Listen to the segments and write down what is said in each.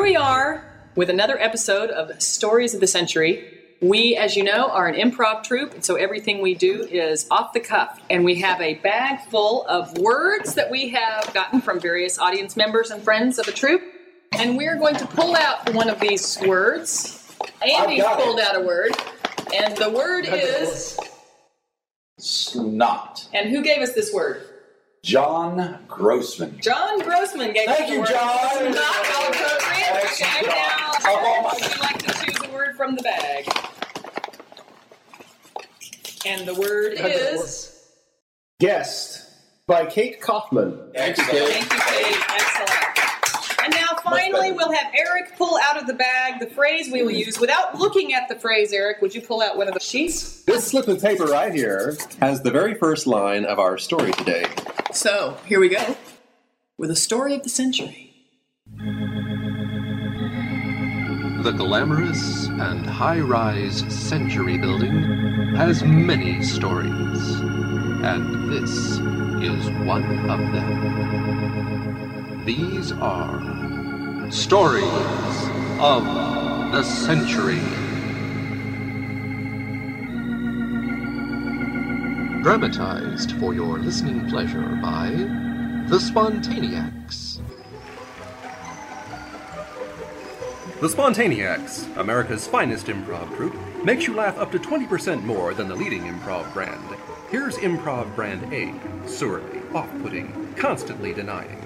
here we are with another episode of Stories of the Century. We, as you know, are an improv troupe, and so everything we do is off the cuff. And we have a bag full of words that we have gotten from various audience members and friends of the troupe. And we're going to pull out one of these words. Andy got it. pulled out a word, and the word is. Snot. And who gave us this word? John Grossman. John Grossman gave Thank us the you, word. John. Not all appropriate. Thanks, And John. now, Oh, my- would you like to choose a word from the bag? And the word is. Guest by Kate Kaufman. Excellent. Thank you, Kate. Excellent. And now, finally, we'll have Eric pull out of the bag the phrase we will use. Without looking at the phrase, Eric, would you pull out one of the sheets? This slip of paper right here has the very first line of our story today. So, here we go with a story of the century. The glamorous and high rise Century Building has many stories, and this is one of them. These are Stories of the Century. Dramatized for your listening pleasure by The Spontaneacs. The Spontaneacs, America's finest improv troupe, makes you laugh up to 20% more than the leading improv brand. Here's improv brand A, surly, off putting, constantly denying.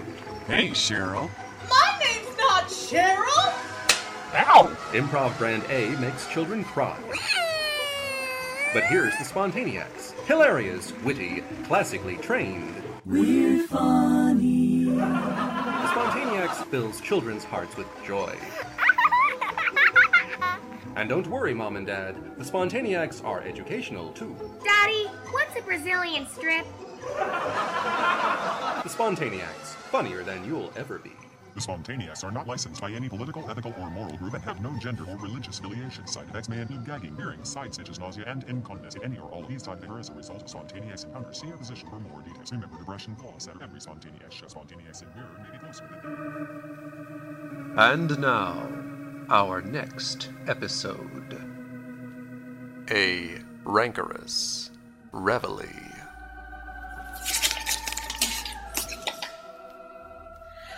Hey, Cheryl. My name's not Cheryl. Ow! Improv brand A makes children cry. But here's the Spontaneacs, hilarious, witty, classically trained. We're funny. The Spontaneacs fills children's hearts with joy. And don't worry, Mom and Dad, the Spontaneacs are educational too. Daddy, what's a Brazilian strip? The Spontaneacs, funnier than you'll ever be. The Spontaneacs are not licensed by any political, ethical, or moral group and have no gender or religious affiliation. Side effects may include gagging, hearing, side stitches, nausea, and incontinence. If any or all of these types occur as a result of spontaneous encounter, see a physician for more details. Remember the brush and floss at every spontaneous show. Spontaneous in mirror may be closer than And now, our next episode. A rancorous reveille.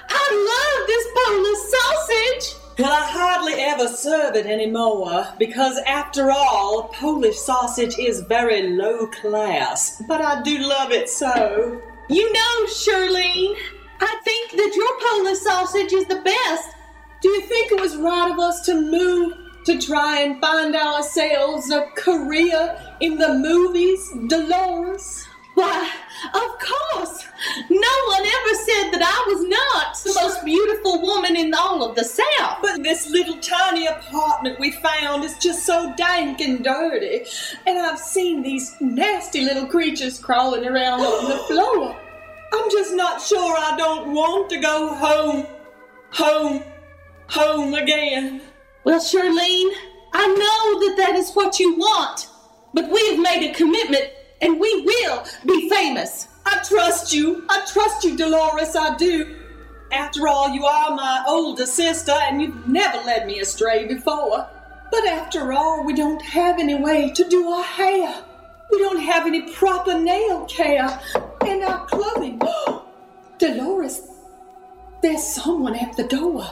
I love this Polish sausage. Well, I hardly ever serve it anymore because, after all, Polish sausage is very low class. But I do love it so. You know, Shirlene, I think that your Polish sausage is the best. Do you think it was right of us to move to try and find ourselves a career in the movies, Dolores? Why, of course. No one ever said that I was not the most beautiful woman in all of the South. But this little tiny apartment we found is just so dank and dirty. And I've seen these nasty little creatures crawling around on the floor. I'm just not sure I don't want to go home, home, home again. Well, Charlene, I know that that is what you want, but we have made a commitment and we will be famous. I trust you. I trust you, Dolores. I do. After all, you are my older sister, and you've never led me astray before. But after all, we don't have any way to do our hair. We don't have any proper nail care. And our clothing. Dolores, there's someone at the door.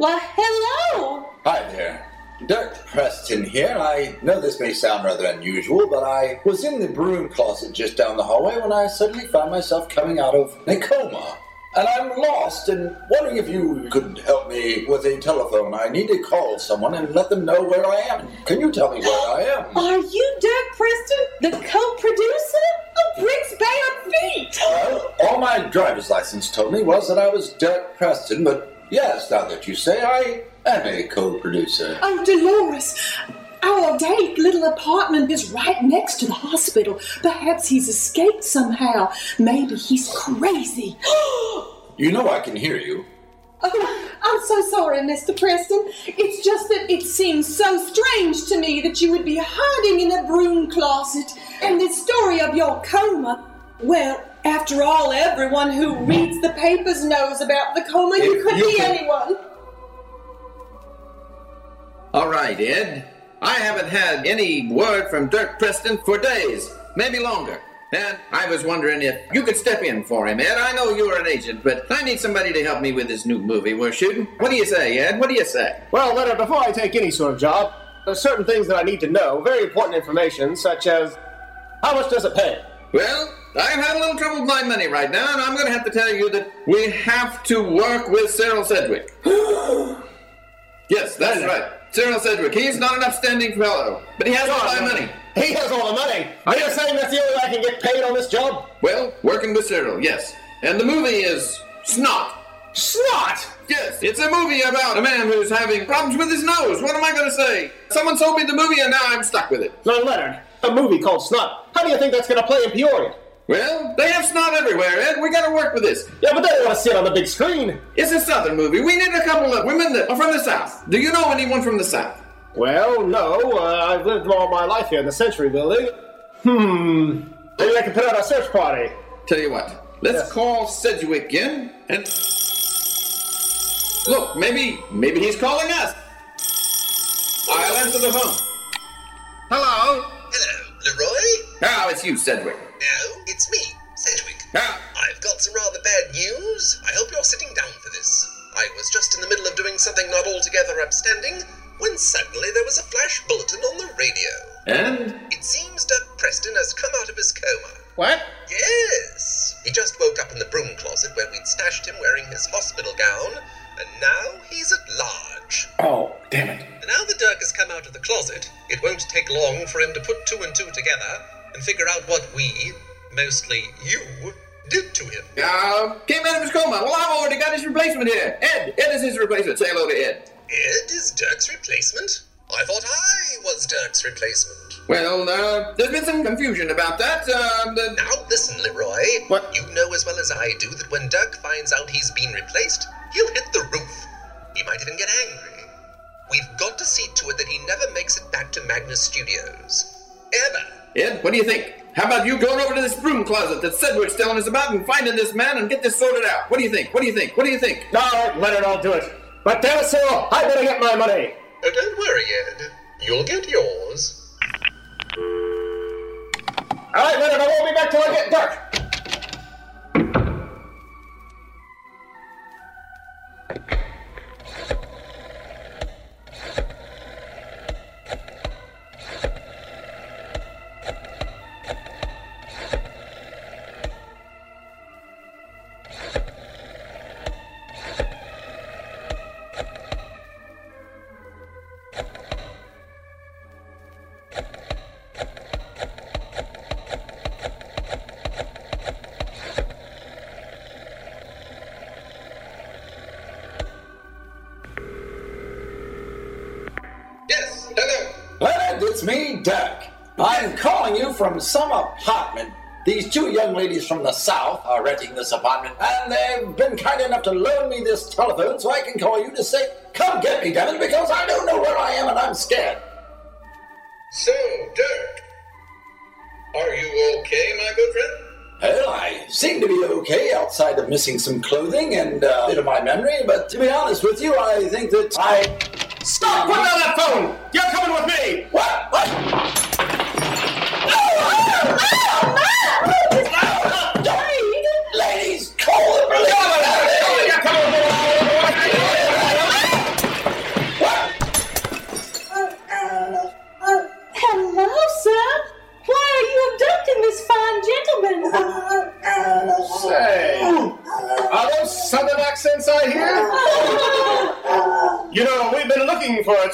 Why, hello! Hi there. Dirk Preston here. I know this may sound rather unusual, but I was in the broom closet just down the hallway when I suddenly found myself coming out of a coma. And I'm lost and wondering if you could help me with a telephone. I need to call someone and let them know where I am. Can you tell me where I am? Are you Dirk Preston, the co-producer of Bricks Bare Feet? Well, all my driver's license told me was that I was Dirk Preston, but yes, now that you say I am a co-producer. Oh, Dolores, our dank little apartment is right next to the hospital. Perhaps he's escaped somehow. Maybe he's crazy. You know I can hear you. Oh, I'm so sorry, Mr. Preston. It's just that it seems so strange to me that you would be hiding in a broom closet. And the story of your coma, well, After all, everyone who reads the papers knows about the coma. You could you be can- anyone. All right, Ed. I haven't had any word from Dirk Preston for days, maybe longer. And I was wondering if you could step in for him, Ed. I know you're an agent, but I need somebody to help me with this new movie we're shooting. What do you say, Ed? What do you say? Well, Leonard, before I take any sort of job, there's certain things that I need to know, very important information, such as how much does it pay? Well, I've had a little trouble with my money right now, and I'm going to have to tell you that we have to work with Cyril Sedgewicke. yes, that's right. Cyril Sedgewicke. He's not an upstanding fellow, but he has all my money. He has all the money. Are you saying that's the only way I can get paid on this job? Well, working with Cyril, yes. And the movie is Snot. Snot? Yes, it's a movie about a man who's having problems with his nose. What am I going to say? Someone sold me the movie and now I'm stuck with it. Now, Leonard, a movie called Snot. How do you think that's going to play in Peoria? Well, they have snot everywhere, Ed. We got to work with this. Yeah, but they don't want to see it on the big screen. It's a southern movie. We need a couple of women that are from the south. Do you know anyone from the south? Well, no. Uh, I've lived all my life here in the Century Building. Hmm. Maybe I can put out a search party. Tell you what, let's call Sedgewicke in and look. Maybe, maybe he's calling us. I'll answer the phone. Hello. Hello, Leroy? Oh, it's you, Sedgewicke. No, I've got some rather bad news. I hope you're sitting down for this. I was just in the middle of doing something not altogether upstanding when suddenly there was a flash bulletin on the radio. And It seems Doug Preston has come out of his coma. What? Yes! He just woke up in the broom closet where we'd stashed him wearing his hospital gown, and now he's at large. Oh, damn it. And now that Dirk has come out of the closet, it won't take long for him to put two and two together and figure out what we, mostly you, did to him. uh, came out of his coma. Well, I've already got his replacement here. Ed. Ed is his replacement. Say hello to Ed. Ed is Dirk's replacement? I thought I was Dirk's replacement. Well, uh, there's been some confusion about that. Uh, the, Now listen, Leroy. What? You know as well as I do that when Dirk finds out he's been replaced, he'll hit the roof. He might even get angry. We've got to see to it that he never makes it back to Magna Studios. Ever. Ed, what do you think? How about you going over to this broom closet that Sedgewicke's telling us about and finding this man and get this sorted out? What do you think? What do you think? What do you think? No, Leonard, I'll do it. But damn it, Cyril, I better get my money. Oh, don't worry, Ed. You'll get yours. All right, Leonard, I won't be back till I get Dirk. Dirk. I'm calling you from some apartment. These two young ladies from the south are renting this apartment, and they've been kind enough to loan me this telephone so I can call you to say, come get me, Devin, because I don't know where I am and I'm scared. So, Dirk, are you okay, my good friend? Well, I seem to be okay outside of missing some clothing and uh, a bit of my memory, but to be honest with you, I think that I. Stop! Put down that phone! You're coming with me! What? What?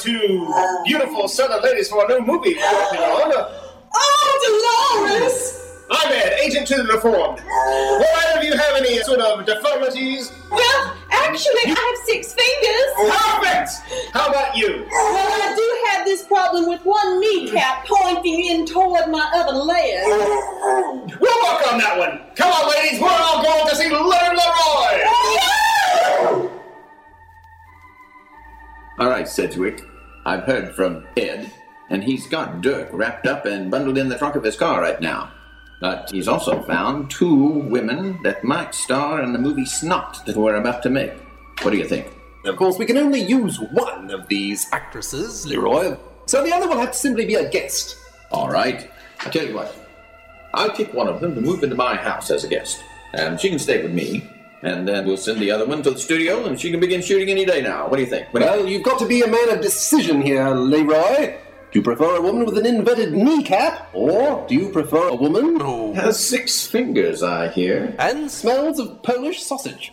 Looking two beautiful southern ladies for a new movie we're working on. Oh, Dolores! I'm Ed, agent to the reformed. Will either of you have any sort of deformities? Well, actually, I have six fingers. Perfect! How about you? Well, I do have this problem with one kneecap pointing in toward my other leg. We'll work on that one. Come on, ladies, we're all going to see Leonard Leroy! Oh, all right, Sedgewicke. I've heard from Ed, and he's got Dirk wrapped up and bundled in the trunk of his car right now. But he's also found two women that might star in the movie Snot that we're about to make. What do you think? Of course, we can only use one of these actresses, Leroy, so the other will have to simply be a guest. All right. I'll tell you what. I'll pick one of them to move into my house as a guest. And she can stay with me. And then we'll send the other one to the studio and she can begin shooting any day now. What do you think? What do you- Well, you've got to be a man of decision here, Leroy. Do you prefer a woman with an inverted kneecap, or do you prefer a woman who has six fingers, I hear, and smells of Polish sausage?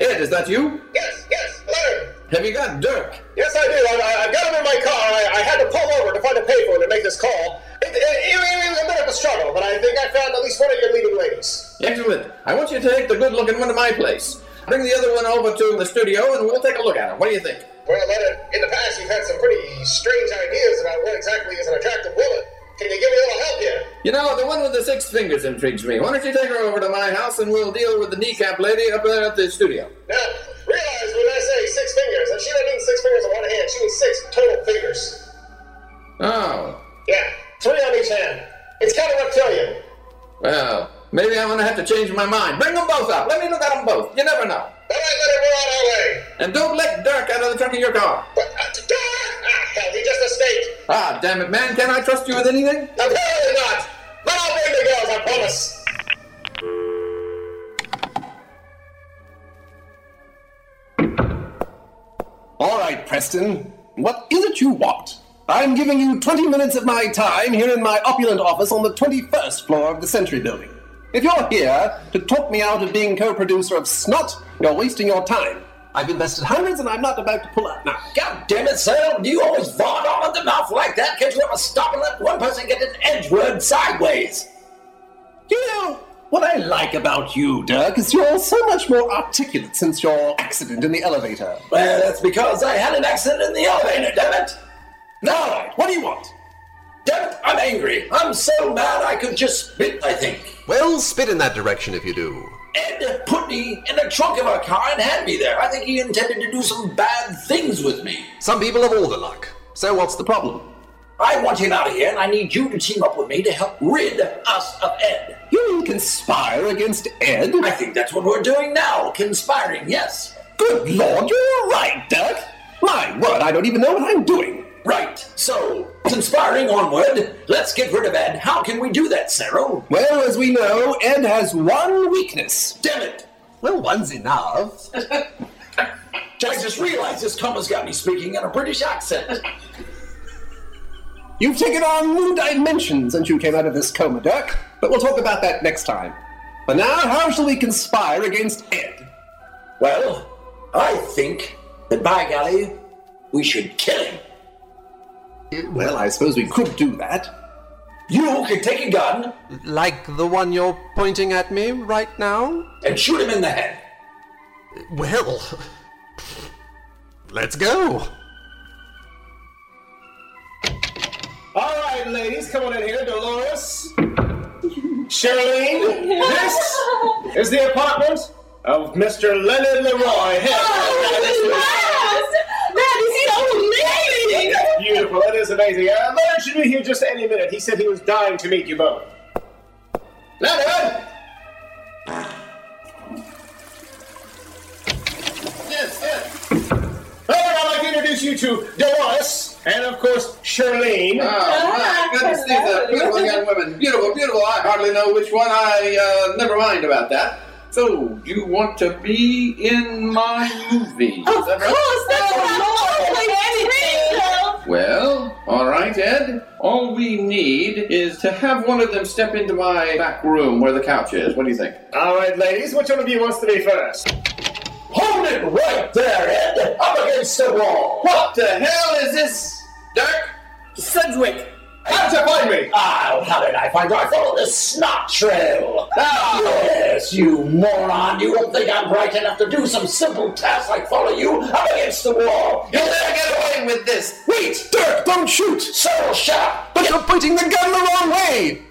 Ed, is that you? Yes, yes, Leonard. Have you got Dirk? Yes, I do. I, I, I've got him in my car. I, I had to pull over to find a payphone to make this call. It, it, it, it was a bit of a struggle, but I think I found at least one of your leading ladies. Excellent. I want you to take the good looking one to my place. Bring the other one over to the studio and we'll take a look at it. What do you think? Well, Leonard, in the past you've had some pretty strange ideas about what exactly is an attractive woman. Can you give me a little help here? You know, the one with the six fingers intrigues me. Why don't you take her over to my house and we'll deal with the kneecap lady up there at the studio? Now, she doesn't mean six fingers on one hand. She means six total fingers. Oh, Yeah, three on each hand. It's kind of reptilian. well, maybe I'm gonna have to change my mind. Bring them both up. Let me look at them both. You never know. All right, Leonard, we're on our way. And don't let Dirk out of the trunk of your car. Ah, hell, he just escaped. Ah, damn it, man. Can I trust you with anything? Apparently not. But I'll bring the girls, I promise. All right, Preston. What is it you want? I'm giving you 20 minutes of my time here in my opulent office on the 21st floor of the Century Building. If you're here to talk me out of being co producer of Snot, you're wasting your time. I've invested hundreds and I'm not about to pull out now. God damn it, Sam! Do you always vaunt on at the mouth like that? Can't you ever stop and let one person get an edge word sideways? You know, what I like about you, Dirk, is you're so much more articulate since your accident in the elevator. Well, that's because I had an accident in the elevator, damn it! All right, what do you want? Damn it, I'm angry. I'm so mad I could just spit, I think. Well, spit in that direction if you do. Ed put me in the trunk of a car and had me there. I think he intended to do some bad things with me. Some people have all the luck. So what's the problem? I want him out of here, and I need you to team up with me to help rid us of Ed. You mean conspire against Ed? I think that's what we're doing now. Conspiring, yes. Good lord, you're right, Dirk. My word, I don't even know what I'm doing. Right. So, conspiring onward, let's get rid of Ed. How can we do that, Cyril? Well, as we know, Ed has one weakness. Damn it! Well, one's enough. I just realized this comma's got me speaking in a British accent. You've taken on new dimensions since you came out of this coma, Dirk. But we'll talk about that next time. But now, how shall we conspire against Ed? Well, I think that by golly, we should kill him. Well, I suppose we could do that. You can take a gun Like the one you're pointing at me right now? and shoot him in the head. Well, let's go. Right, ladies, come on in here. Dolores, Charlene, this is the apartment of Mr. Leonard Leroy. That is so amazing! Beautiful. That is amazing. Uh, Leonard should be here just any minute. He said he was dying to meet you both. Leonard! Yes, yes. Leonard, I'd like to introduce you to Dolores and, of course, Charlene. Oh, my goodness, these are beautiful young women. Beautiful, beautiful. I hardly know which one. I, uh, never mind about that. So, do you want to be in my movie? Of that right? course, that's what I've always dreamed! Well, all right, Ed. All we need is to have one of them step into my back room where the couch is. What do you think? All right, ladies, which one of you wants to be first? Hold it right there, Ed! Up against the wall! What the hell is this, Dirk? Sedgewicke! How did you find me? Ah, how did I find you? I followed the snot trail. Ah, yes, you moron. You don't think I'm bright enough to do some simple tasks like follow you up against the wall. You'll never get away with this. Wait, Dirk, don't shoot! So shut But you're pointing the gun the wrong way!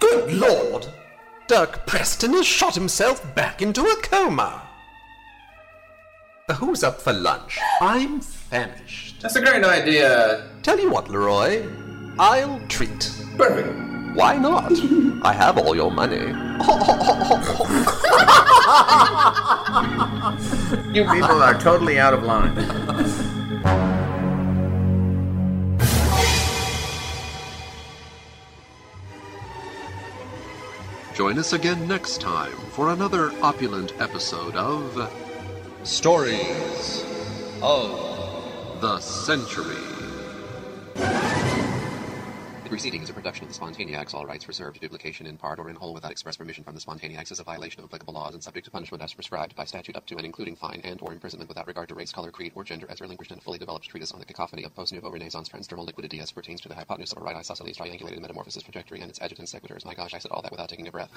Good lord! Dirk Preston has shot himself back into a coma. Who's up for lunch? I'm famished. That's a great idea. Tell you what, Leroy. I'll treat. Perfect. Why not? I have all your money. You people are totally out of line. Join us again next time for another opulent episode of Stories of the Century. The preceding is a production of the Spontaneacs, all rights reserved. Duplication in part or in whole without express permission from the Spontaneacs is a violation of applicable laws and subject to punishment as prescribed by statute up to and including fine and or imprisonment without regard to race, color, creed, or gender as relinquished in a fully developed treatise on the cacophony of post-nouveau Renaissance transdermal liquidity as pertains to the hypotenuse of a right isosceles triangulated metamorphosis trajectory and its adjutant sequiturs. My gosh, I said all that without taking a breath.